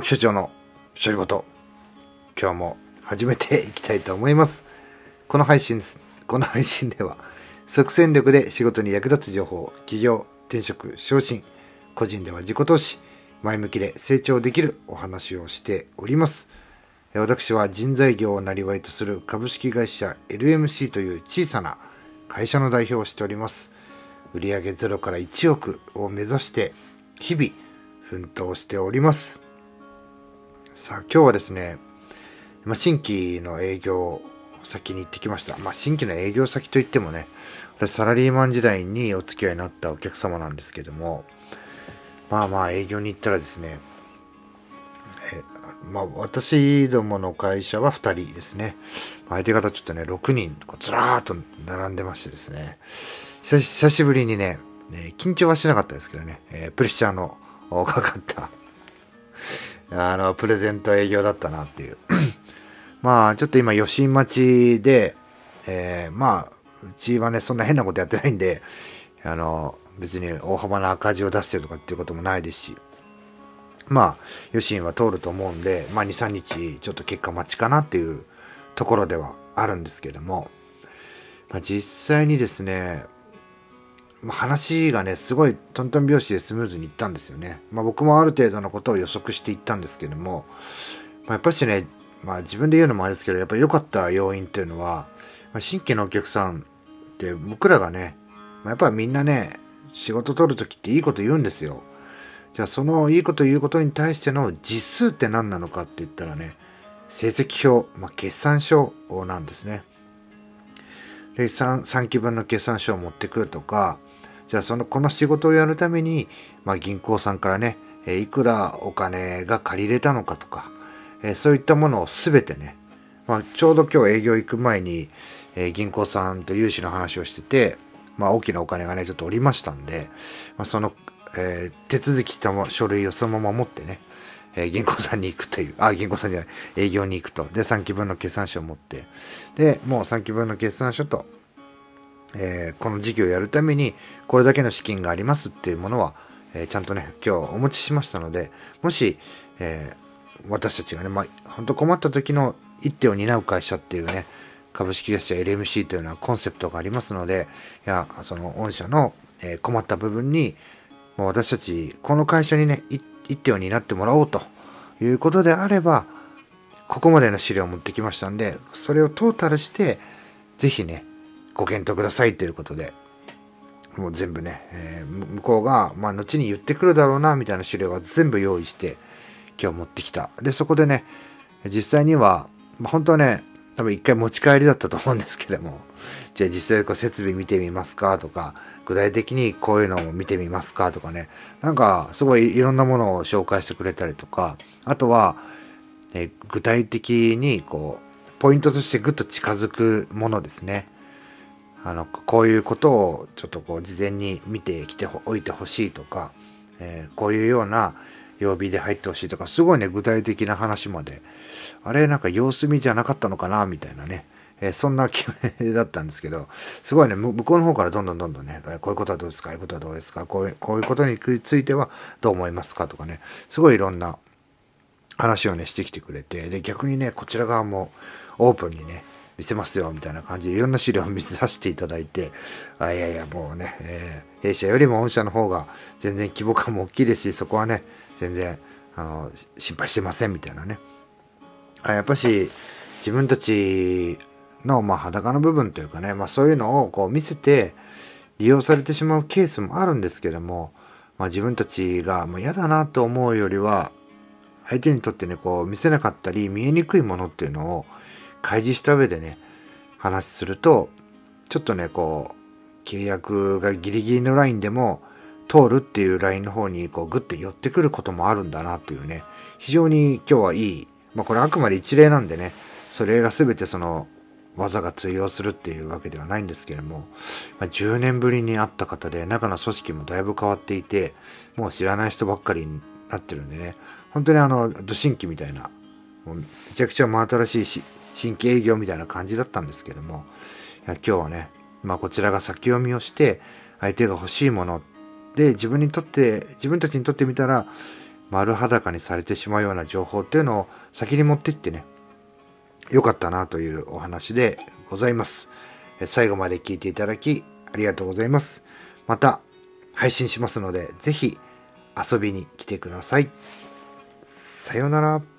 木社長の処理事今日も始めていきたいと思います。この配信です。この配信では即戦力で仕事に役立つ情報起業転職昇進個人では自己投資前向きで成長できるお話をしております。私は人材業をなりわいとする株式会社 LMC という小さな会社の代表をしております。売上0から1億を目指して日々奮闘しております。さあ今日はですね、まあ、新規の営業先に行ってきました。まあ、新規の営業先といってもね、私サラリーマン時代にお付き合いになったお客様なんですけども、まあまあ営業に行ったらですね、えまあ私どもの会社は2人ですね。相手方ちょっとね、6人こうずらーっと並んでましてですね、久しぶりにね、緊張はしなかったですけどね、え、プレッシャーのかかったあの、プレゼント営業だったなっていう。まあ、ちょっと今、余震待ちで、えー、まあ、うちはね、そんな変なことやってないんで、あの、別に大幅な赤字を出してるとかっていうこともないですし、まあ、余震は通ると思うんで、まあ、2、3日、ちょっと結果待ちかなっていうところではあるんですけども、まあ、実際にですね、話がね、すごいトントン拍子でスムーズにいったんですよね。まあ僕もある程度のことを予測していったんですけども、まあ、やっぱしね、まあ自分で言うのもあれですけど、やっぱり良かった要因っていうのは、まあ、新規のお客さんって僕らがね、まあ、やっぱりみんなね、仕事取るときっていいこと言うんですよ。じゃあそのいいこと言うことに対しての実数って何なのかって言ったらね、成績表、まあ、決算書なんですね。で 3, 3期分の決算書を持ってくるとか、じゃあその、この仕事をやるために、まあ銀行さんからね、えいくらお金が借りれたのかとか、えそういったものをすべてね、まあちょうど今日営業行く前に、え銀行さんと融資の話をしてて、まあ大きなお金がね、ちょっとおりましたんで、まあその、えー、手続きした書類をそのまま持ってね、え、銀行さんに行くという、あ、銀行さんじゃない、営業に行くと。で、3期分の決算書を持って。で、もう3期分の決算書と、えー、この事業をやるためにこれだけの資金がありますっていうものは、えー、ちゃんとね今日お持ちしましたのでもし、えー、私たちがね、まあ、本当困った時の一手を担う会社っていうね株式会社 LMC というのはコンセプトがありますのでいやその御社の、え困った部分にもう私たちこの会社にね一手を担ってもらおうということであればここまでの資料を持ってきましたんでそれをトータルして是非ねご検討くださいということで、もう全部ね、えー、向こうが、まあ、後に言ってくるだろうな、みたいな資料は全部用意して、今日持ってきた。で、そこでね、実際には、まあ、本当はね、多分一回持ち帰りだったと思うんですけども、じゃあ実際こう設備見てみますかとか、具体的にこういうのを見てみますかとかね、なんかすごいいろんなものを紹介してくれたりとか、あとは、え具体的にこう、ポイントとしてぐっと近づくものですね。あのこういうことをちょっとこう事前に見てきておいてほしいとか、えー、こういうような曜日で入ってほしいとかすごいね具体的な話まで。あれなんか様子見じゃなかったのかなみたいなね、えー、そんな決めだったんですけどすごいね向こうの方からどんどんどんどんねこういうことはどうですかああいうことはどうですかこういうこういうことについてはどう思いますかとかね。すごいいろんな話をねしてきてくれて。で逆にねこちら側もオープンにね見せますよみたいな感じでいろんな資料を見させていただいてあいやいやもうね、えー、弊社よりも御社の方が全然規模感も大きいですしそこはね全然あの心配してませんみたいなね。あやっぱし自分たちの、まあ、裸の部分というかね、まあ、そういうのをこう見せて利用されてしまうケースもあるんですけども、まあ、自分たちがもう嫌だなと思うよりは相手にとってねこう見せなかったり見えにくいものっていうのを開示した上でね話するとちょっとねこう契約がギリギリのラインでも通るっていうラインの方にこうグッて寄ってくることもあるんだなというね非常に今日はいいまあこれあくまで一例なんでねそれが全てその技が通用するっていうわけではないんですけれども、まあ、10年ぶりに会った方で中の組織もだいぶ変わっていてもう知らない人ばっかりになってるんでね本当にあのド新規みたいなもうめちゃくちゃ真新しい新規営業みたいな感じだったんですけども、いや今日はね、まあこちらが先読みをして、相手が欲しいもので自分にとって、自分たちにとってみたら、丸裸にされてしまうような情報っていうのを先に持ってってね、よかったなというお話でございます。最後まで聞いていただきありがとうございます。また配信しますので、ぜひ遊びに来てください。さようなら。